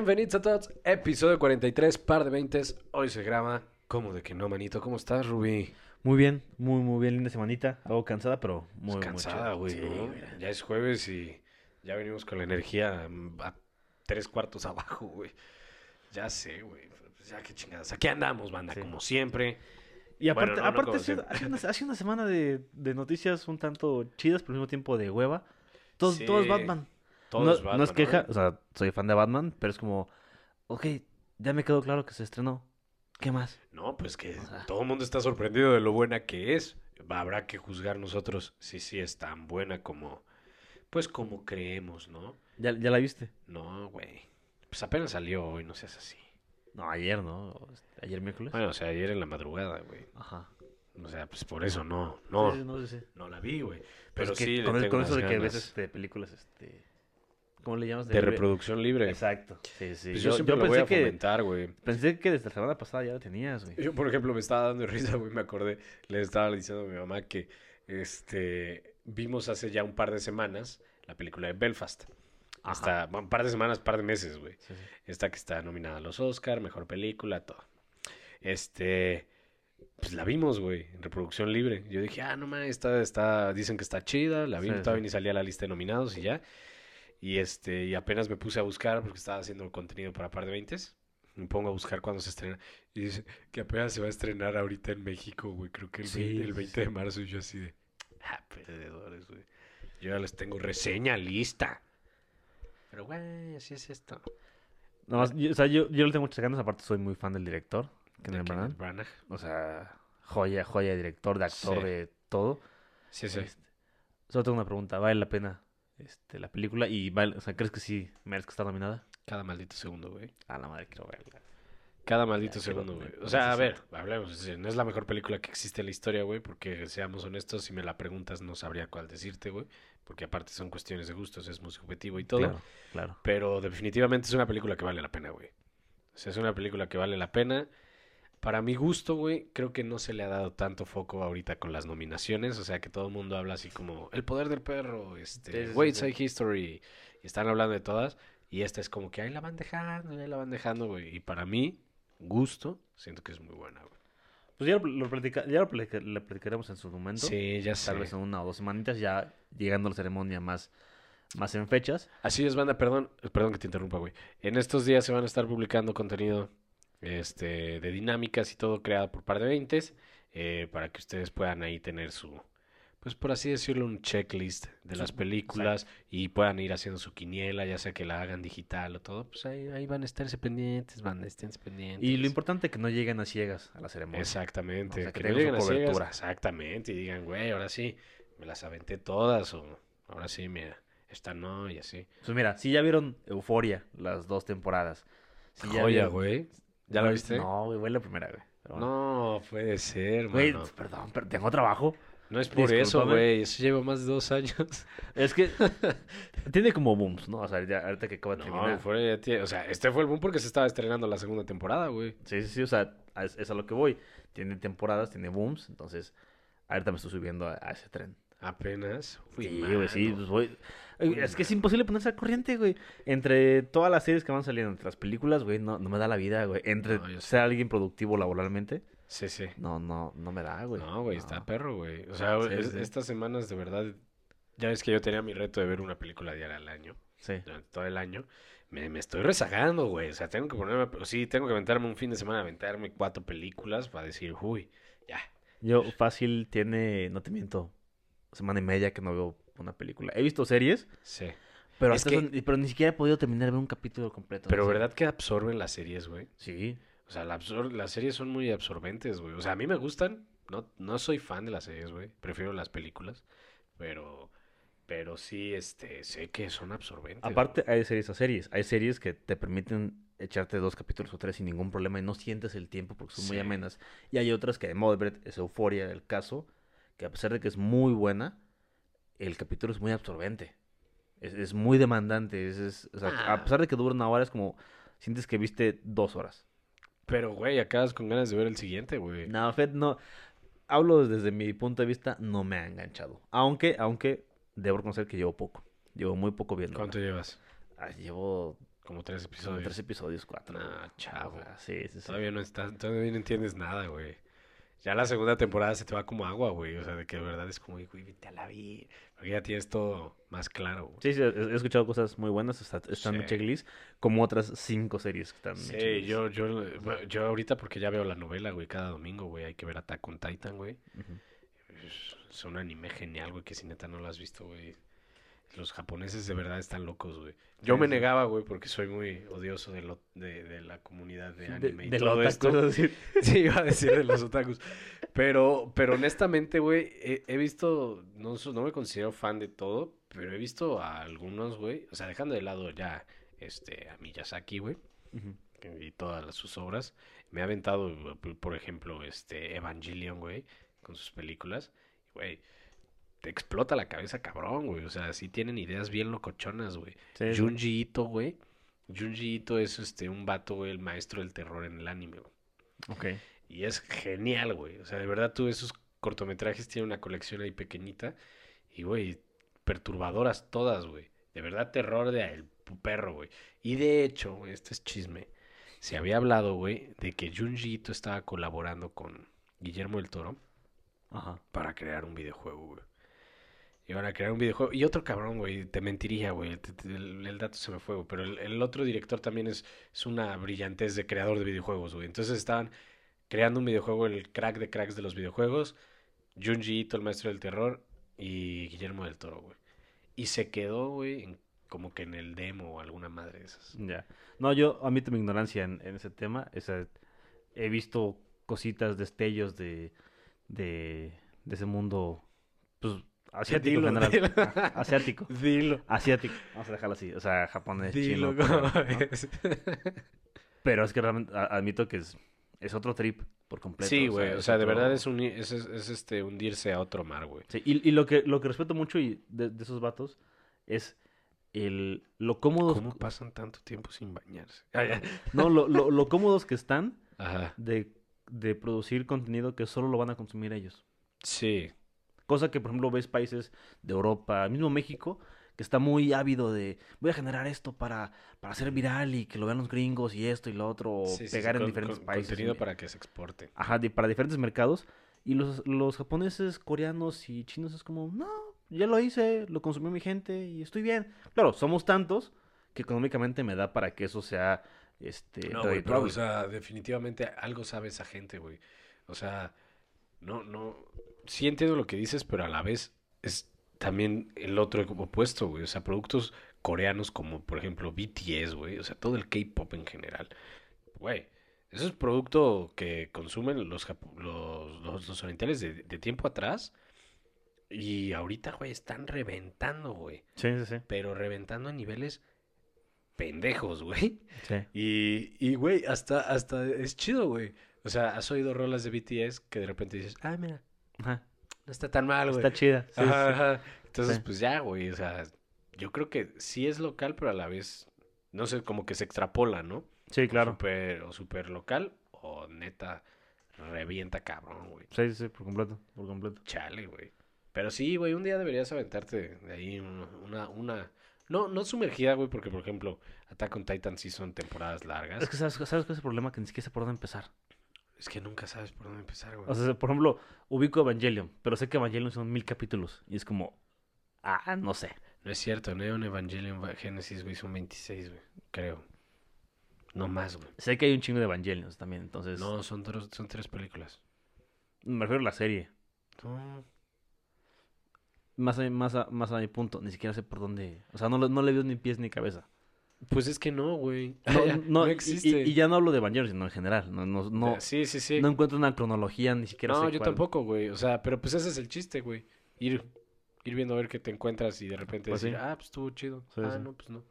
Bienvenidos a todos, episodio 43, par de 20. Hoy se graba. ¿Cómo de que no, manito? ¿Cómo estás, Rubí? Muy bien, muy, muy bien, linda semanita. Algo cansada, pero muy, muy cansada, güey. Sí. Ya es jueves y ya venimos con la energía mm, a tres cuartos abajo, güey. Ya sé, güey. Pues ya qué chingadas. Aquí andamos, banda, Sí. como siempre. Y aparte, Bueno, no, no aparte como ha, sido, siempre. ha sido una, semana de, de noticias un tanto chidas, pero al mismo tiempo de hueva. Todo, Sí. todo es Batman. Todo no, es no es Batman, queja, o sea, soy fan de Batman, pero es como, ok, ya me quedó claro que se estrenó. ¿Qué más? No, pues que O sea. todo el mundo está sorprendido de lo buena que es. Habrá que juzgar nosotros si sí es tan buena como, pues como creemos, ¿no? ¿Ya, ya la viste? No, güey. Pues apenas salió hoy, no seas así. No, ayer, ¿no? Ayer miércoles. Bueno, o sea, ayer en la madrugada, güey. Ajá. O sea, pues por eso no, no, Sí, no, sí, sí. no la vi, güey. Pues Pero es que sí, le con, el- tengo con eso de unas que ves ganas. este, películas, este... ¿Cómo le llamas? de reproducción libre. Exacto. Sí, sí. Pues yo, siempre lo voy a fomentar, güey. Pensé que desde la semana pasada ya la tenías, güey. Yo, por ejemplo, me estaba dando risa, güey, me acordé, le estaba diciendo a mi mamá que este vimos hace ya un par de semanas la película de Belfast. Ajá. Hasta bueno, un par de semanas, par de meses, güey. Sí, sí. Esta que está nominada a los Oscar, mejor película, todo. Este, pues la vimos, güey, en reproducción libre. Yo dije, ah, no mames, está, está, dicen que está chida, la vi, Sí, todavía ni salía la lista de nominados y ya. Y este, y apenas me puse a buscar porque estaba haciendo contenido para par de 20 Me pongo a buscar cuándo se estrena. Y dice que apenas se va a estrenar ahorita en México, güey. Creo que el, Sí, 20, el sí, 20 sí. de marzo. Y yo así de, ah, perdedores, güey. Yo ya les tengo reseña lista. Pero, güey, así es esto. No, más, yo- o sea, yo, yo le tengo muchas ganas, aparte soy muy fan del director, De Kenneth Kenneth Branagh. Branagh. O sea, joya, joya de director, de actor, Sí. de todo. Sí, sí. Este, solo tengo una pregunta, ¿vale la pena este, la película? Y vale, o sea, ¿crees que sí merezca estar nominada? Cada maldito segundo, güey. A la madre, quiero verla. Cada maldito Ya, segundo, güey. O sea, a ver, hablemos. No es la mejor película que existe en la historia, güey, porque seamos honestos, si me la preguntas no sabría cuál decirte, güey, porque aparte son cuestiones de gustos, es muy subjetivo y todo. Claro, claro. Pero definitivamente es una película que vale la pena, güey. O sea, es una película que vale la pena. Para mi gusto, güey, creo que no se le ha dado tanto foco ahorita con las nominaciones. O sea, que todo el mundo habla así como El Poder del Perro, este, Sí, sí, Wait sí. Side History. Y están hablando de todas. Y esta es como que ahí la van dejando, ahí la van dejando, güey. Y para mí, gusto, siento que es muy buena, güey. Pues ya lo, lo platica- ya lo platica- lo platicaremos en su momento. Sí, ya sé. Tal vez en una o dos semanitas, ya llegando a la ceremonia más, más en fechas. Así es, banda, perdón, perdón que te interrumpa, güey. En estos días se van a estar publicando contenido este, de dinámicas y todo creado por par de veintes eh, para que ustedes puedan ahí tener su, pues por así decirlo, un checklist de las películas y puedan ir haciendo su quiniela, ya sea que la hagan digital o todo, pues ahí, ahí van a estarse pendientes, van a estarse pendientes. Y lo importante es que no lleguen a ciegas a la ceremonia. Exactamente, O sea, que que no lleguen a ciegas, exactamente, y digan, güey, ahora sí, me las aventé todas o ahora sí, mira, esta no y así. Pues mira, si ya vieron Euforia las dos temporadas. Si ya Joya, güey. ¿Ya Bueno, viste? No, güey, fue la primera, güey. Bueno. No, puede ser, Güey, mano. perdón, pero tengo trabajo. No es por eso, güey. Eso lleva más de dos años. Es que tiene como booms, ¿no? O sea, ya, ahorita que acaba de No, terminar. fue, ya tiene- o sea, este fue el boom porque se estaba estrenando la segunda temporada, güey. Sí, sí, sí, o sea, es, es a lo que voy. Tiene temporadas, tiene booms, entonces ahorita me estoy subiendo a, a ese tren. Apenas. Uy, sí, güey, sí, pues Uy, es que es imposible ponerse al corriente, güey. Entre todas las series que van saliendo, entre las películas, güey, no, no me da la vida, güey. Entre No, ser alguien productivo laboralmente, Sí, sí. no, no, no me da, güey. No, güey, está perro, güey. O sea, Sí, es- sí. estas semanas de verdad. Ya ves que yo tenía mi reto de ver una película diaria al año. Sí. Durante todo el año. Me, me estoy rezagando, güey. O sea, tengo que ponerme. Sí, tengo que aventarme un fin de semana, aventarme cuatro películas para decir, uy, ya. Yo fácil tiene, no te miento, semana y media que no veo una película. He visto series, Sí. pero, Es hasta que- pero ni siquiera he podido terminar de ver un capítulo completo. Pero serie. ¿verdad que absorben las series, güey? Sí. O sea, la absor- las series son muy absorbentes, güey. O sea, a mí me gustan. No, no soy fan de las series, güey. Prefiero las películas. Pero, pero sí, este, sé que son absorbentes. Aparte, hay series a series. Hay series que te permiten echarte dos capítulos o tres sin ningún problema y no sientes el tiempo porque son muy amenas. Y hay otras que de ver es euforia el caso, que a pesar de que es muy buena, el capítulo es muy absorbente. Es, es muy demandante. Es, es- o sea, Ah. A pesar de que dura una hora, es como sientes que viste dos horas. Pero, güey, acabas con ganas de ver el siguiente, güey. No, Fed, no. Hablo desde mi punto de vista, no me ha enganchado. Aunque, aunque, debo reconocer que llevo poco. Llevo muy poco viendo. ¿Cuánto llevas? Ah, llevo Como tres Como episodios. tres episodios, cuatro. Güey. chavo. Sí. Todavía no estás, todavía no entiendes nada, güey. Ya la segunda temporada se te va como agua, güey. O sea, de que de verdad es como, güey, vete a la vida. Porque ya tienes todo más claro, güey. Sí, sí, he escuchado cosas muy buenas, está- están en Sí. checklist, como otras cinco series que están en Sí, checklist. yo, yo, yo ahorita porque ya veo la novela, güey, cada domingo, güey, hay que ver Attack on Titan, güey. Es un anime genial, güey, que si neta no lo has visto, güey. Los japoneses de verdad están locos, güey. Yo me negaba, güey, porque soy muy odioso de, lo, de, de la comunidad de De, anime y de todo esto. decir, Sí, iba a decir de los otakus. Pero, pero honestamente, güey, he, he visto, no, no me considero fan de todo, pero he visto a algunos, güey, o sea, dejando de lado ya este, a Miyazaki, güey, y todas las- sus obras. Me ha aventado, por ejemplo, este Evangelion, güey, con sus películas. Güey, te explota la cabeza cabrón, güey. O sea, sí tienen ideas bien locochonas, güey. Sí. Junji Ito, güey. Junji Ito es este un vato, güey, el maestro del terror en el anime, güey. Ok. Y es genial, güey. O sea, de verdad tú esos cortometrajes tienen una colección ahí pequeñita. Y, güey, perturbadoras todas, güey. De verdad terror de el perro, güey. Y de hecho, güey, este es chisme. Se había hablado, güey, de que Junji Ito estaba colaborando con Guillermo del Toro Ajá. para crear un videojuego, güey. Iban a crear un videojuego. Y otro cabrón, güey, te mentiría, güey. El, dato se me fue, güey. Pero el, otro director también es, es una brillantez de creador de videojuegos, güey. Entonces estaban creando un videojuego, el crack de cracks de los videojuegos. Junji Ito, el maestro del terror. Y Guillermo del Toro, güey. Y se quedó, güey, como que en el demo o alguna madre de esas. Ya. No, yo admito mi ignorancia en, ese tema. He visto cositas, destellos de, de, de ese mundo, pues, asiático en general. dilo. Ah, Asiático. Dilo. Asiático. Vamos a dejarlo así. O sea, japonés, Dilo, chino. Pero es que realmente admito que es, es otro trip por completo. Sí, güey. O sea, de otro- verdad es, uni- es, es- es, este, hundirse a otro mar, güey. Sí, y, y lo que lo que respeto mucho y de, de esos vatos es el lo cómodos ¿Cómo pasan tanto tiempo sin bañarse? No lo, lo, lo cómodos que están Ajá. de, de producir contenido que solo lo van a consumir ellos. Sí. Cosa que, por ejemplo, ves países de Europa, mismo México, que está muy ávido de voy a generar esto para, para hacer viral y que lo vean los gringos y esto y lo otro, o Sí, sí, sí, pegar en con- diferentes con- países. Contenido para que se exporte. Ajá, de- para diferentes mercados. Y los, los japoneses, coreanos y chinos es como, no, ya lo hice, lo consumió mi gente y estoy bien. Claro, somos tantos que económicamente me da para que eso sea este No, güey, pero, o sea, definitivamente algo sabe esa gente, güey. O sea, no, no. Sí entiendo lo que dices, pero a la vez es también el otro opuesto, güey. O sea, productos coreanos como, por ejemplo, BTS, güey. O sea, todo el K-pop en general. Güey, eso es producto que consumen los, los, los orientales de, de tiempo atrás. Y ahorita, güey, están reventando, güey. Sí, sí, sí. Pero reventando a niveles pendejos, güey. sí. Y, y, güey, hasta, hasta es chido, güey. O sea, has oído rolas de BTS que de repente dices, ah, mira, Ajá. no está tan mal, güey. Está chida. sí, Ajá, sí. ajá. Entonces, Sí. pues ya, güey, o sea, yo creo que sí es local, pero a la vez, no sé, como que se extrapola, ¿no? Sí, O claro. super, o super local, o neta, revienta cabrón, güey. Sí, sí, sí, por completo, por completo. Chale, güey. Pero sí, güey, un día deberías aventarte de ahí una, una, una- no, no sumergida, güey, porque, por ejemplo, Attack on Titan sí son temporadas largas. Es que sabes, sabes cuál es el problema que ni siquiera sé por dónde empezar. Es que nunca sabes por dónde empezar, güey. O sea, por ejemplo, ubico Evangelion, pero sé que Evangelion son mil capítulos y es como, ah, no sé. No es cierto, Neon Evangelion Va- Genesis, güey, son 26, güey, creo. No más, güey. Sé que hay un chingo de Evangelions también, entonces No, son, tres- son tres películas. me refiero a la serie. No, Más a, más a, más a mi punto, ni siquiera sé por dónde. O sea, no, no le veo ni pies ni cabeza. Pues es que no, güey. No, no, existe. Y, y ya no hablo de Evangelion, sino en general. No, no, no, Sí, sí, sí. no encuentro una cronología, ni siquiera No, sé yo cuál. tampoco, güey. O sea, pero pues ese es el chiste, güey. Ir, ir viendo a ver qué te encuentras y de repente Pues decir, sí. ah, pues estuvo chido. Sí, ah, sí. no, pues no.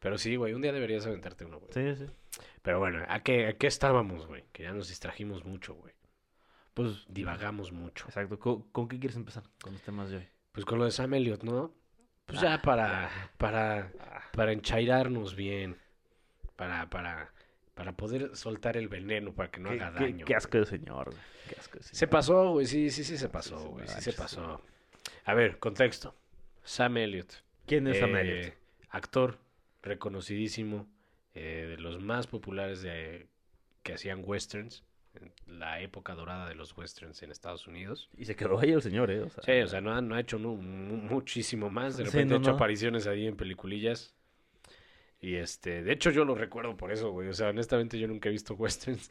Pero sí, güey, un día deberías aventarte uno, güey. Sí, sí. Pero bueno, ¿a qué, ¿a qué estábamos, güey? Que ya nos distrajimos mucho, güey. Pues, Divagamos mucho. exacto. ¿Con, con qué quieres empezar con los temas de hoy? Pues con lo de Sam Elliott, ¿no? Pues ya para, para, para enchairarnos bien. Para, para, para poder soltar el veneno, para que no haga qué- daño. qué asco de señor, güey. Qué asco de señor. Se pasó, güey, sí, sí, sí se pasó, güey, sí, se pasó. A ver, contexto. Sam Elliott. ¿Quién es Sam eh, Elliott? Actor reconocidísimo eh, de los más populares de, que hacían westerns, la época dorada de los westerns en Estados Unidos. Y se quedó ahí el señor, ¿eh? O sea, Sí, o sea, no ha, no ha hecho muchísimo más. De Sí, repente no, ha hecho apariciones ahí en peliculillas. Y este, de hecho yo lo recuerdo por eso, güey. O sea, honestamente yo nunca he visto westerns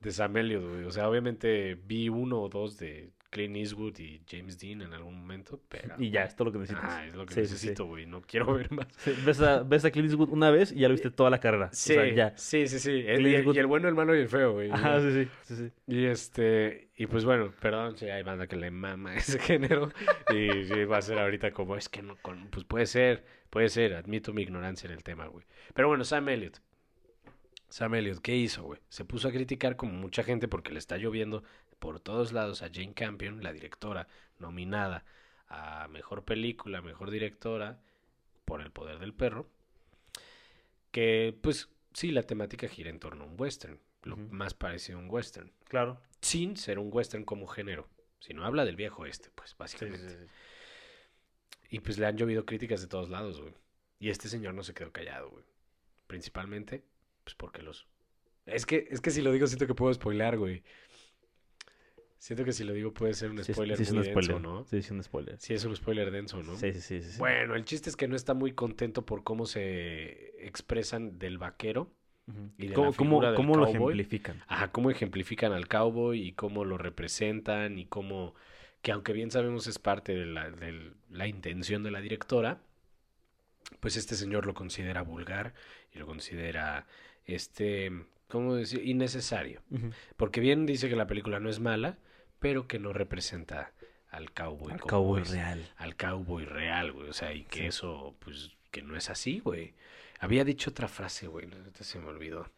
de Sam Elliott, güey. O sea, obviamente vi uno o dos de Clint Eastwood y James Dean en algún momento, pero... Y ya, es todo lo que necesitas. Ah, es lo que Sí, sí, sí. necesito, güey. No quiero ver más. Ves, a, ves a Clint Eastwood una vez y ya lo viste toda la carrera. Sí, O sea, ya. sí, sí, sí. El- Eastwood- y el bueno, el malo y el feo, güey. Ajá, sí, sí. Y este, y pues bueno, perdón si hay banda que le mama ese género. Y va a ser ahorita como, es que no, con- pues puede ser, puede ser, admito mi ignorancia en el tema, güey. Pero bueno, Sam Elliott. Sam Elliott, ¿qué hizo, güey? Se puso a criticar como mucha gente porque le está lloviendo por todos lados a Jane Campion, la directora nominada a Mejor Película, Mejor Directora por El Poder del Perro. Que, pues, sí, la temática gira en torno a un western, lo más parecido a un western Claro. sin ser un western como género, sino habla del viejo este, pues, Sí, sí, básicamente. sí. Y pues le han llovido críticas de todos lados, güey. Y este señor no se quedó callado, güey. Principalmente, pues porque los... Es que, es que si lo digo siento que puedo spoilear, güey. Siento que si lo digo puede ser un spoiler sí, es muy un denso. ¿no? Sí, es un spoiler. Sí, es un spoiler denso, ¿no? Sí, sí, sí, sí. Bueno, el chiste es que no está muy contento por cómo se expresan del vaquero. Y de ¿Cómo, la cómo- del cómo lo ejemplifican? Ajá, cómo ejemplifican al cowboy y cómo lo representan y cómo, que aunque bien sabemos es parte de la, de la intención de la directora, pues este señor lo considera vulgar y lo considera, este, ¿cómo decir? Innecesario. Porque bien dice que la película no es mala, pero que no representa al cowboy Al como cowboy es, real. al cowboy real, güey. O sea, y que Sí. eso, pues, que no es así, güey. Había dicho otra frase, güey, ahorita se me olvidó.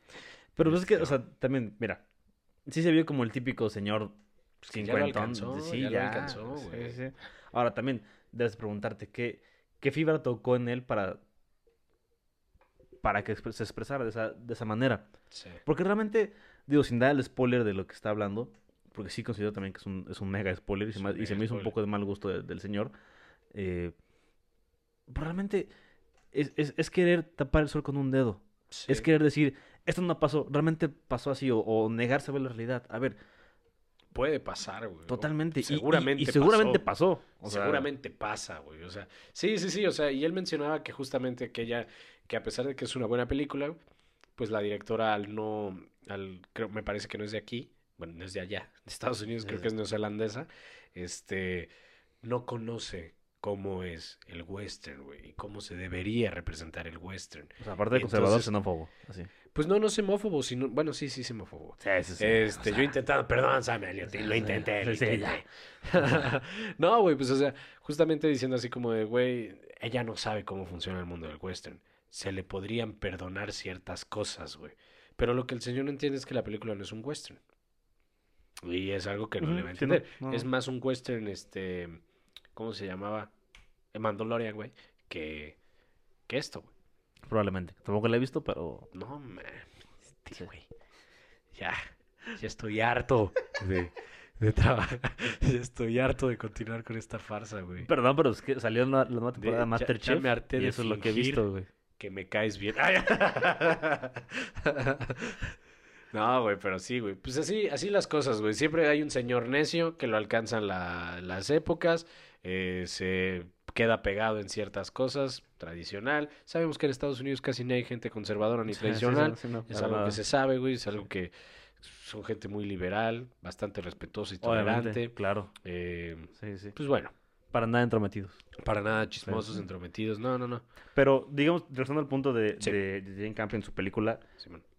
Pero pues es que, o Este, sea, también, mira, sí se vio como el típico señor Pues que ya lo alcanzó, sí, ya lo alcanzó, sí, güey. sí. Ahora también debes preguntarte qué, qué fibra tocó en él para para que se expresara de esa, de esa manera. Sí. Porque realmente, digo, sin dar el spoiler de lo que está hablando, porque sí considero también que es un, es un mega spoiler y se, me, un y se mega me hizo un poco de mal gusto de- del señor. eh, realmente es, es- es querer tapar el sol con un dedo. Es querer decir, esto no pasó, realmente pasó así, o, o negarse a ver la realidad. A ver, Puede pasar, güey. totalmente. y- y- Seguramente y, seguramente pasó. pasó. O sea, Seguramente pasa, güey. O sea, sí, sí, sí. O sea, y él mencionaba que justamente que ella, que a pesar de que es una buena película, pues la directora al no, al, creo, me parece que no es de aquí, bueno, no es de allá, de Estados Unidos, creo que es neozelandesa, este, no conoce cómo es el western, güey, y cómo se debería representar el western. o sea, aparte de conservador, xenófobo. Así. Pues no, no xenófobo, sino, bueno, sí, sí, xenófobo. Sí, sí, sí. Este, o yo he intentado, perdón, Sam Elliott, lo intenté, lo intenté. no, güey, pues, o sea, justamente diciendo así como de, güey, ella no sabe cómo funciona el mundo del western. Se le podrían perdonar ciertas cosas, güey. Pero lo que el señor no entiende es que la película no es un western. Y es algo que no le va a Ujú, sí, no, entender. no. Es más un western, este, ¿cómo se llamaba? Eh, Mandalorian, güey, que, que esto, güey. Probablemente. Tampoco la he visto, pero. No, man. Este, Sí. güey. Ya. Ya estoy harto de, de trabajar. Ya estoy harto de continuar con esta farsa, güey. Perdón, pero es que salió la, la nueva temporada de Masterchef. ya me harté y de eso es lo que he visto, güey. Que me caes bien. Ay. No, güey, pero sí, güey. Pues así, así las cosas, güey. Siempre hay un señor necio que lo alcanzan la- las épocas, eh, se queda pegado en ciertas cosas, tradicional. Sabemos que en Estados Unidos casi no hay gente conservadora ni Sí, tradicional. sí, sí, no, Es algo que se sabe, güey. Es algo que son gente muy liberal, bastante respetuosa y Obviamente, tolerante. claro. Eh, Sí, sí. pues bueno, Para nada entrometidos. para nada chismosos, Sí. entrometidos. No, no, no. Pero, digamos, regresando al punto de, Sí. de, de Jane Campion en su película,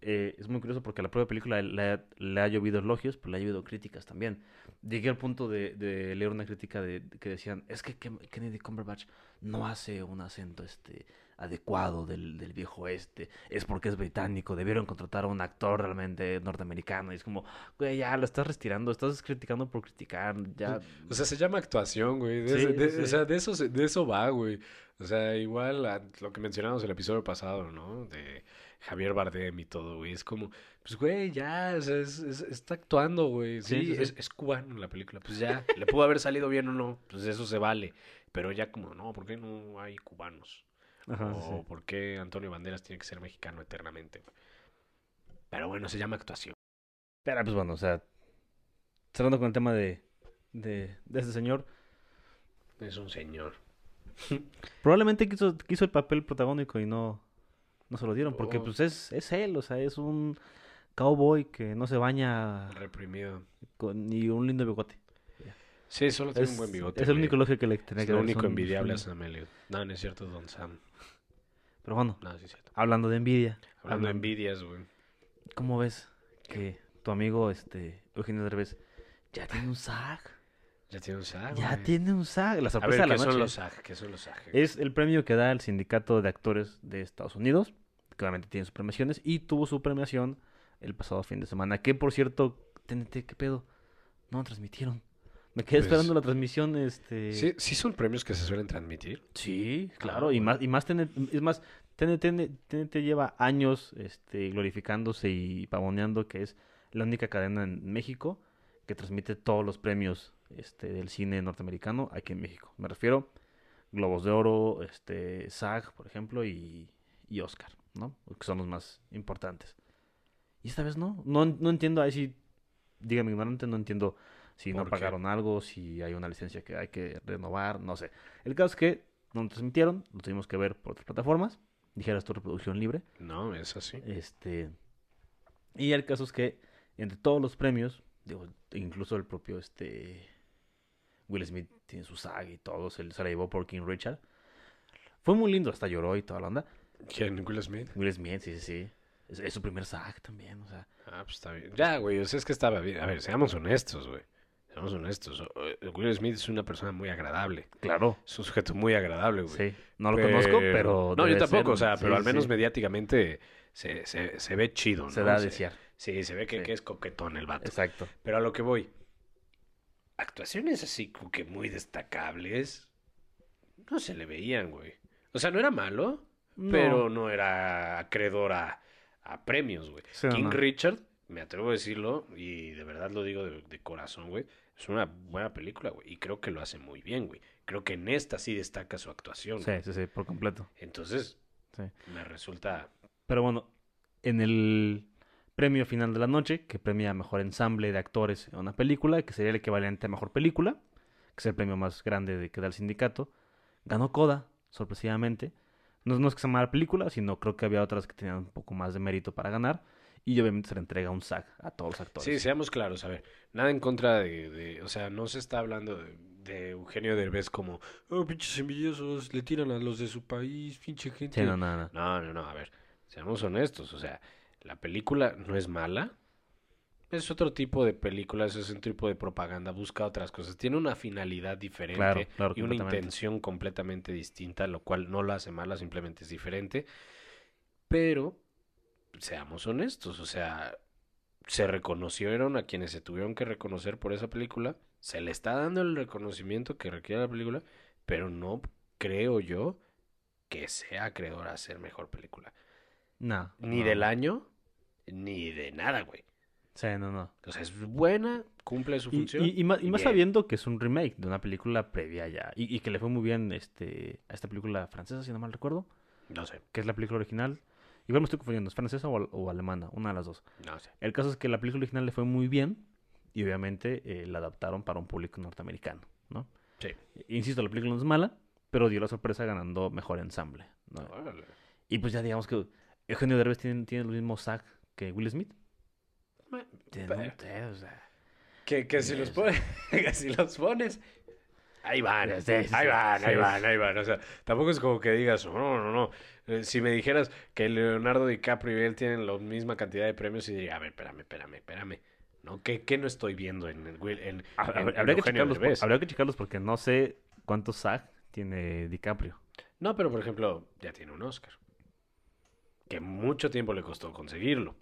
eh, es muy curioso porque a la propia película le, ha- le ha llovido elogios, pero le ha llovido críticas también. Llegué al punto de, de leer una crítica de, de que decían, es que Ken- Kennedy Cumberbatch no hace un acento este adecuado del, del viejo oeste, es porque es británico, debieron contratar a un actor realmente norteamericano, y es como, güey, ya lo estás retirando, estás criticando por criticar, ya... O sea, se llama actuación, güey. De, Sí, ese- de- sí, O sea, de eso, de eso va, güey. O sea, igual a lo que mencionamos el episodio pasado, ¿no? De Javier Bardem y todo, güey. Es como, pues, güey, ya, o sea, es- es- está actuando, güey. Sí, sí. Es, es cubano la película. Pues ya, le pudo haber salido bien o no, pues eso se vale. Pero ya como, no, ¿por qué no hay cubanos? Ajá, o sí. por qué Antonio Banderas tiene que ser mexicano eternamente. Pero bueno, se llama actuación. Pero pues bueno, o sea, cerrando con el tema de, de, de este señor, Es un señor. probablemente quiso, quiso el papel protagónico y no, no se lo dieron, porque Oh. pues es, es él, o sea, es un cowboy que no se baña Reprimido. con ni un lindo bigote. Sí, solo tiene Es, un buen bigote. es el único elogio que le tenía Es que lo dar, único son- envidiable a son- Sam Elliott. No, no es cierto, Don Sam. Pero bueno, No, sí es cierto. hablando de envidia, Hablando de envidias, güey. ¿cómo ves que tu amigo este Eugenio Derbez ya tiene un SAG? Ya tiene un SAG, ya güey. tiene un SAG. La A sorpresa ver, de ¿qué la son noche. los SAG? ¿Qué son los SAG? Es el premio que da el sindicato de actores de Estados Unidos, que obviamente tiene sus premiaciones, y tuvo su premiación el pasado fin de semana, que por cierto, TNT, ¿qué pedo? No transmitieron. Me quedé Pues- esperando la transmisión, este... ¿Sí, ¿Sí son premios que se suelen transmitir? Sí, claro, Ah, y bueno. más, y más TNT, es más, TNT, TNT lleva años este, glorificándose y pavoneando que es la única cadena en México que transmite todos los premios este, del cine norteamericano aquí en México. Me refiero Globos de Oro, este, SAG, por ejemplo, y, y Oscar, ¿no? Que son los más importantes. Y esta vez no, no, no entiendo, ahí sí, dígame ignorante, no entiendo si no pagaron algo, si hay una licencia que hay que renovar, no sé. El caso es que no lo transmitieron, lo tuvimos que ver por otras plataformas, dijeras tu reproducción libre. No, es así. Este, y el caso es que entre todos los premios, digo, incluso el propio este Will Smith tiene su saga y todo, se, se la llevó por King Richard. Fue muy lindo, hasta lloró y toda la onda. ¿Quién? ¿Will Smith? Will Smith, sí, sí, sí. Es, es su primer SAG también, o sea. Ah, pues está bien. Ya, güey, o sea, es que estaba bien. A ver, seamos honestos, güey. Seamos honestos. O- Will Smith es una persona muy agradable. Claro, Es un sujeto muy agradable, güey. sí. No lo conozco, pero. No, yo tampoco, ser, o sea, sí, pero al menos sí. mediáticamente se, se, se ve chido, ¿no? Se da a Se- desear. Sí, se ve que, Sí. que es coquetón el vato. Exacto. Pero a lo que voy. Actuaciones así como que muy destacables. No se le veían, güey. O sea, no era malo, No. pero no era acreedor a, a premios, güey. King no. Richard, me atrevo a decirlo, y de verdad lo digo de, de corazón, güey. Es una buena película, güey. Y creo que lo hace muy bien, güey. Creo que en esta sí destaca su actuación. Sí, güey. sí, sí, por completo. Entonces, Sí. me resulta. Pero bueno, en el premio final de la noche, que premia mejor ensamble de actores en una película, que sería el equivalente a mejor película, que es el premio más grande de, que da el sindicato, ganó Coda, sorpresivamente. No, no es que sea mala película, sino creo que había otras que tenían un poco más de mérito para ganar. Y obviamente se le entrega un SAG a todos los actores. Sí, seamos claros, a ver, nada en contra de, de- o sea, no se está hablando de, de Eugenio Derbez como, oh, pinches envidiosos, le tiran a los de su país, pinche gente. Sí, no, no, no. no, no, no, a ver, seamos honestos, o sea, la película no es mala, es otro tipo de película, es un tipo de propaganda, busca otras cosas, tiene una finalidad diferente Claro, claro, y una intención completamente distinta, lo cual no la hace mala, simplemente es diferente, pero seamos honestos, o sea, se reconocieron a quienes se tuvieron que reconocer por esa película, se le está dando el reconocimiento que requiere la película, pero no creo yo que sea acreedora a ser mejor película. No, Ni no. del año, ni de nada, güey. Sí, no, no. O sea, es buena, cumple su función. y- y más, y más bien. sabiendo que es un remake de una película previa ya. Y, y que le fue muy bien este, a esta película francesa, si no mal recuerdo. No sé, que es la película original. Igual me estoy confundiendo, ¿es francesa o, o alemana? Una de las dos. no sé. El caso es que la película original le fue muy bien y obviamente eh, la adaptaron para un público norteamericano, ¿no? Sí. Insisto, la película no es mala, pero dio la sorpresa ganando mejor ensamble, ¿no? Y pues ya digamos que Eugenio Derbez tiene, tiene el mismo SAG que Will Smith. Me- Tiene, Que, que si los Es- pones, que si los pones, ahí van, ahí van, ahí van, ahí van. O sea, tampoco es como que digas, "Oh, no, no, no. Eh, Si me dijeras que Leonardo DiCaprio y él tienen la misma cantidad de premios, y diría, a ver, espérame, espérame, espérame. ¿No? ¿Qué, qué no estoy viendo en el Will- en, hab- en- en habría, que Eugenio checarlos, por- Derbez? habría que checarlos porque no sé cuántos SAG tiene DiCaprio. No, pero por ejemplo, ya tiene un Oscar. Que mucho tiempo le costó conseguirlo.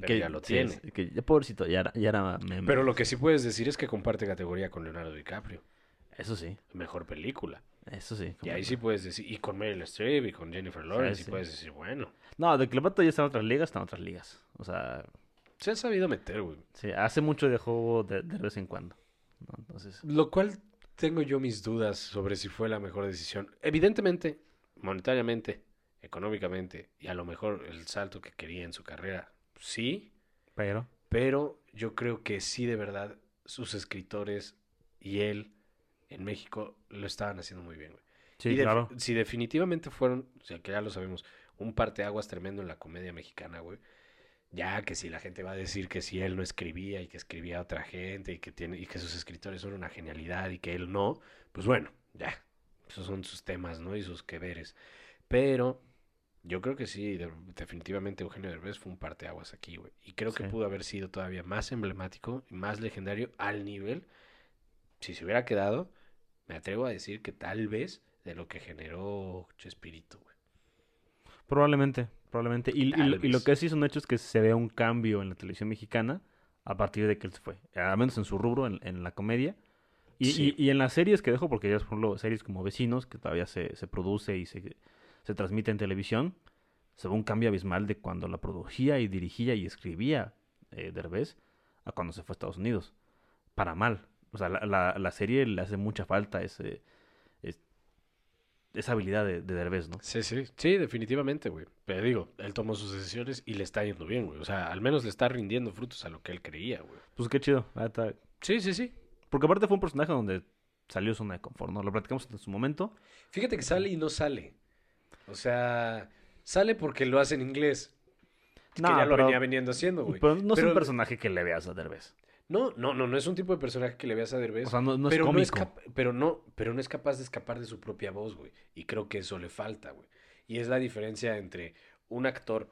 Pero ya lo sí, tiene. que ya pobrecito, ya era, ya era meme. Pero lo que sí puedes decir es que comparte categoría con Leonardo DiCaprio. Eso sí, Mejor película. eso sí. Y ahí sí puedes decir, y con Meryl Streep y con Jennifer Lawrence, y sí. puedes decir, bueno, No, de vato ya está en otras ligas, está en otras ligas. O sea, se ha sabido meter, güey. sí, hace mucho dejó de, de vez en cuando. ¿no? Entonces, Lo cual tengo yo mis dudas sobre si fue la mejor decisión. Evidentemente, monetariamente, económicamente y a lo mejor el salto que quería en su carrera, sí, Pero. pero yo creo que sí de verdad sus escritores y él en México lo estaban haciendo muy bien, güey. Sí, Y claro. Si definitivamente fueron, o sea, que ya lo sabemos, un parteaguas tremendo en la comedia mexicana, güey. Ya que si la gente va a decir que si él no escribía y que escribía otra gente y que tiene y que sus escritores son una genialidad y que él no, pues bueno, ya. Esos son sus temas, ¿no? Y sus que veres. Pero yo creo que sí, de- definitivamente Eugenio Derbez fue un parteaguas aquí, güey. Y creo que pudo haber sido todavía más emblemático y más legendario al nivel, si se hubiera quedado, me atrevo a decir que tal vez de lo que generó Chespirito, güey. Probablemente, probablemente. Y, lo- y lo vez. que sí es un hecho es que se ve un cambio en la televisión mexicana a partir de que él se fue. Al menos en su rubro, en, en la comedia. Y, Sí. y- y en las series que dejo, porque ya por ejemplo, series como Vecinos, que todavía se, se produce y se, se transmite en televisión, se ve un cambio abismal de cuando la producía y dirigía y escribía eh, Derbez a cuando se fue a Estados Unidos. Para mal. O sea, la, la- la serie le hace mucha falta ese, es- esa habilidad de, de Derbez, ¿no? Sí, sí, sí, definitivamente, güey. Pero digo, él tomó sus decisiones y le está yendo bien, güey. O sea, al menos le está rindiendo frutos a lo que él creía, güey. Pues qué chido. Sí, sí, sí. Porque aparte fue un personaje donde salió de zona de confort, ¿no? Lo platicamos en su momento. Fíjate que sale y no sale. O sea, sale porque lo hace en inglés. Que No, ya lo venía veniendo haciendo, güey. Pero no es un personaje que le veas a Derbez. No, no, no, no es un tipo de personaje que le veas a Derbez. O sea, no, no es pero, no es cap- pero no, pero no es capaz de escapar de su propia voz, güey. Y creo que eso le falta, güey. Y es la diferencia entre un actor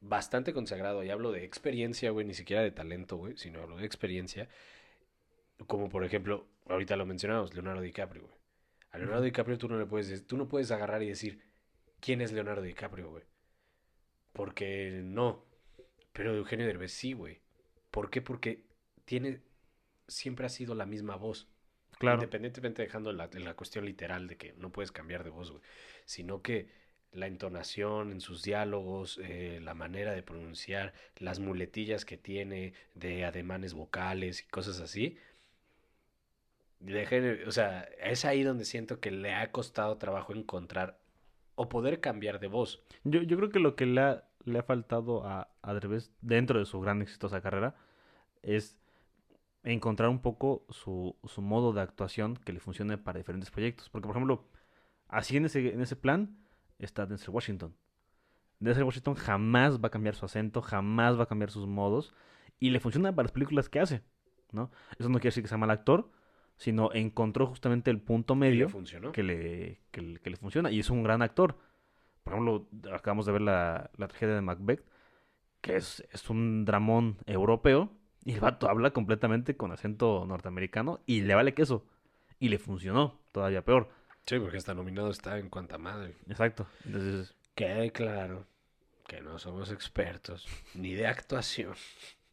bastante consagrado, y hablo de experiencia, güey, ni siquiera de talento, güey, sino hablo de experiencia, como por ejemplo, ahorita lo mencionamos, Leonardo DiCaprio, güey. A Leonardo. DiCaprio tú no le puedes, tú no puedes agarrar y decir, ¿quién es Leonardo DiCaprio, güey? Porque no. Pero Eugenio Derbez sí, güey. ¿Por qué? Porque tiene, siempre ha sido la misma voz. Claro. Independientemente dejando la, la cuestión literal de que no puedes cambiar de voz, güey. Sino que la entonación en sus diálogos, eh, la manera de pronunciar, las muletillas que tiene de ademanes vocales y cosas así. Dejen- o sea, es ahí donde siento que le ha costado trabajo encontrar o poder cambiar de voz. Yo, yo creo que lo que le ha, le ha faltado a, a Derbez dentro de su gran exitosa carrera es encontrar un poco su, su modo de actuación que le funcione para diferentes proyectos. Porque, por ejemplo, así en ese, en ese plan está Denzel Washington. Denzel Washington jamás va a cambiar su acento, jamás va a cambiar sus modos y le funciona para las películas que hace, ¿no? Eso no quiere decir que sea mal actor, sino encontró justamente el punto medio le que le, que, le- que le funciona. Y es un gran actor. Por ejemplo, acabamos de ver la, la tragedia de Macbeth, que es, es un dramón europeo. Y el vato habla completamente con acento norteamericano y le vale queso. Y le funcionó, todavía peor. Sí, porque hasta nominado está en cuanta madre. Exacto. Entonces, Quede claro que no somos expertos ni de actuación,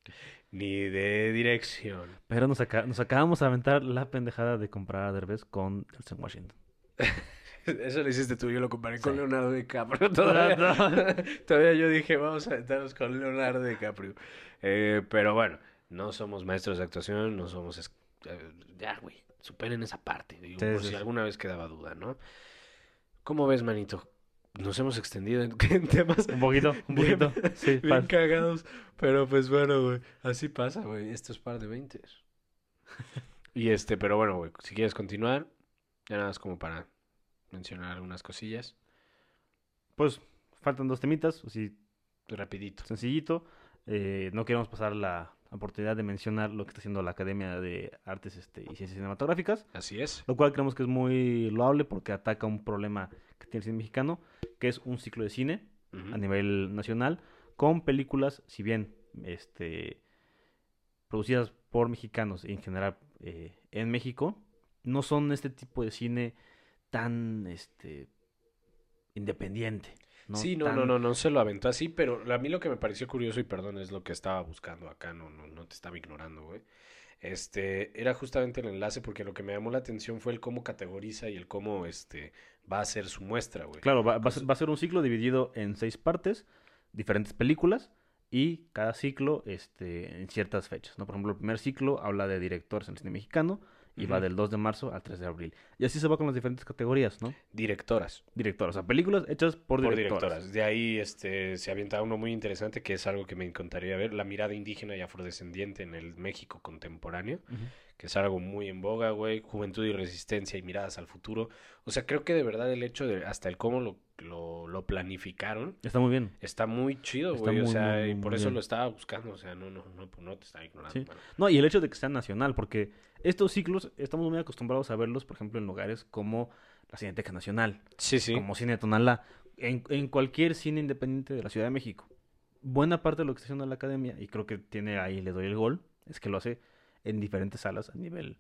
ni de dirección. pero nos, aca- nos acabamos de aventar la pendejada de comprar a Derbez con Denzel Washington. Eso lo hiciste tú, yo lo comparé con. Leonardo DiCaprio. Todavía, todavía yo dije, vamos a aventarnos con Leonardo DiCaprio. Eh, pero bueno, no somos maestros de actuación, no somos... eh, ya, güey, superen esa parte, digo, Sí, por sí, si alguna vez quedaba duda, ¿no? ¿Cómo ves, manito? Nos hemos extendido en, en temas Un poquito, un Bien- poquito. Sí, bien cagados, pero pues bueno, güey, así pasa, güey, esto es par de veintes. y este, pero bueno, güey, si quieres continuar, ya nada más como para mencionar algunas cosillas, Pues faltan dos temitas, así rapidito. sencillito. Eh, no queremos pasar la oportunidad de mencionar lo que está haciendo la Academia de Artes este, y Ciencias Cinematográficas, Así es. lo cual creemos que es muy loable porque ataca un problema que tiene el cine mexicano, que es un ciclo de cine a nivel nacional con películas, si bien este, producidas por mexicanos en general eh, en México, no son este tipo de cine tan este, independiente. ¿No? Sí, no, Tan- no, no, no se lo aventó así, pero a mí lo que me pareció curioso, y perdón, es lo que estaba buscando acá, no, no, no te estaba ignorando, güey. Este, era justamente el enlace porque lo que me llamó la atención fue el cómo categoriza y el cómo, este, va a ser su muestra, güey. Claro, va, va a ser, va a ser un ciclo dividido en seis partes, diferentes películas, y cada ciclo este, en ciertas fechas. ¿no? Por ejemplo, el primer ciclo habla de directores en el cine mexicano, y va del 2 de marzo al 3 de abril. Y así se va con las diferentes categorías, ¿no? Directoras. Directoras, o sea, películas hechas por, Por directoras. directoras. De ahí este, se avienta uno muy interesante que es algo que me encantaría ver, la mirada indígena y afrodescendiente en el México contemporáneo. Que es algo muy en boga, güey, juventud y resistencia y miradas al futuro. O sea, creo que de verdad el hecho de hasta el cómo lo, lo, lo planificaron Está muy bien. está muy chido, Está güey. O sea, muy, y por eso bien. lo estaba buscando, o sea, no, no, no, no te estaba ignorando. Sí. No, y el hecho de que sea nacional, porque estos ciclos estamos muy acostumbrados a verlos, por ejemplo, en lugares como la Cineteca Nacional, Sí, sí. como Cine Tonalá, en, en cualquier cine independiente de la Ciudad de México. Buena parte de lo que está haciendo la academia, y creo que tiene ahí, le doy el gol, es que lo hace en diferentes salas a nivel,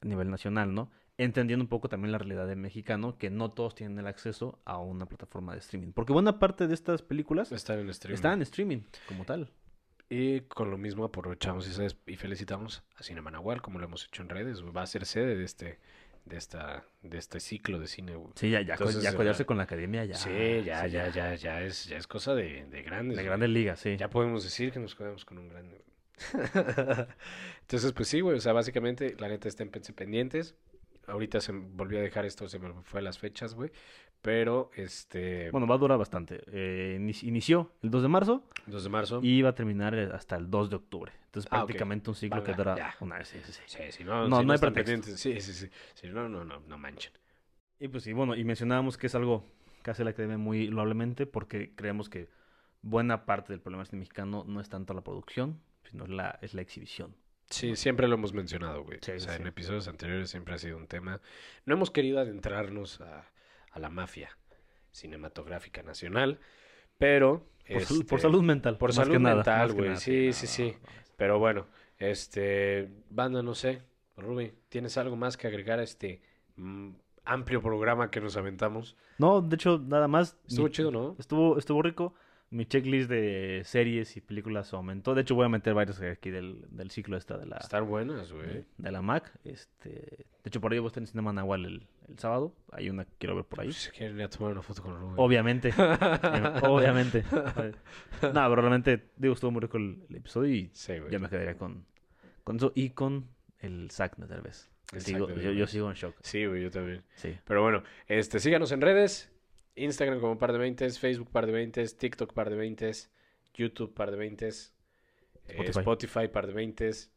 a nivel nacional, ¿no? Entendiendo un poco también la realidad del mexicano, que no todos tienen el acceso a una plataforma de streaming. Porque buena parte de estas películas Están en streaming. están en streaming, como tal. Y con lo mismo aprovechamos y, felicitamos a Cinema Nahual, como lo hemos hecho en redes. Va a ser sede de este, de esta, de este ciclo de cine. Sí, ya, ya, Entonces, ya codearse con la academia, ya. sí, ya, sí, ya, ya, ya es, ya es cosa de, de grandes. De grandes ligas, sí. Ya podemos decir que nos quedamos con un grande. Entonces, pues sí, güey. O sea, básicamente, la neta, estén pendientes. Ahorita se volvió a dejar esto, se me fue las fechas, güey. Pero, este, Bueno, va a durar bastante. Eh, inici- inició el 2 de marzo 2 de marzo. y va a terminar eh, hasta el 2 de octubre. Entonces, Ah, prácticamente un ciclo que Venga, dura una vez. Sí, sí, sí. Sí, sí, no, No, si no hay están pretexto. Sí, sí, sí. Sí, no, no, no, no manchen. Y pues sí, bueno, y mencionábamos que es algo que hace la academia muy loablemente porque creemos que buena parte del problema cine mexicano no es tanto la producción, sino es la, es la exhibición. Sí, siempre lo hemos mencionado, güey. Sí, o sea, sí. en episodios anteriores siempre ha sido un tema. No hemos querido adentrarnos a, a la mafia cinematográfica nacional, pero... Por, sal- por este, salud mental. por más salud que mental, güey. nada, Sí, no, sí, no, sí. no, no. Pero bueno, este... Banda, no sé. Ruby, ¿tienes algo más que agregar a este mm, amplio programa que nos aventamos? No, de hecho, nada más. Estuvo mi- chido, ¿no? Estuvo, estuvo rico. Mi checklist de series y películas aumentó. De hecho, voy a meter varios aquí del, del ciclo esta de la, Estar buenas, güey. de, de la Mac. Este, de hecho, por ahí voy a estar en Cinema Nahual el, el sábado. Hay una que quiero ver por ahí. Si quieren ir a tomar una foto con Ruby. Obviamente. eh, obviamente. no, pero realmente, digo, estuvo muy rico el, el episodio y Sí, ya me quedaría con, con eso y con el Zack de Derbez. El Sigo- yo, yo sigo en shock. Sí, güey, yo también. Sí. Pero bueno, este, síganos en redes. Instagram como par de 20, Facebook par de 20, TikTok par de 20, YouTube par de 20, Spotify, Spotify. Spotify par de 20.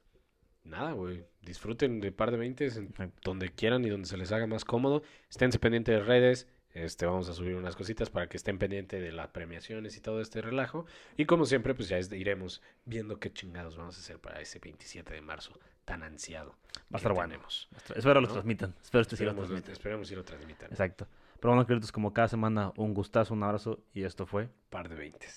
Nada, güey. Disfruten de par de 20 en Exacto. donde quieran y donde se les haga más cómodo. Esténse pendientes de redes. Este, vamos a subir unas cositas para que estén pendientes de las premiaciones y todo este relajo. Y como siempre, pues ya es- iremos viendo qué chingados vamos a hacer para ese 27 de marzo tan ansiado. Va a que estar bueno. Espero lo ¿No? transmitan. Espero este sí lo transmitan. esperemos si lo transmitan. Exacto. Pero bueno, queridos, como cada semana, un gustazo, un abrazo y esto fue Par de 20.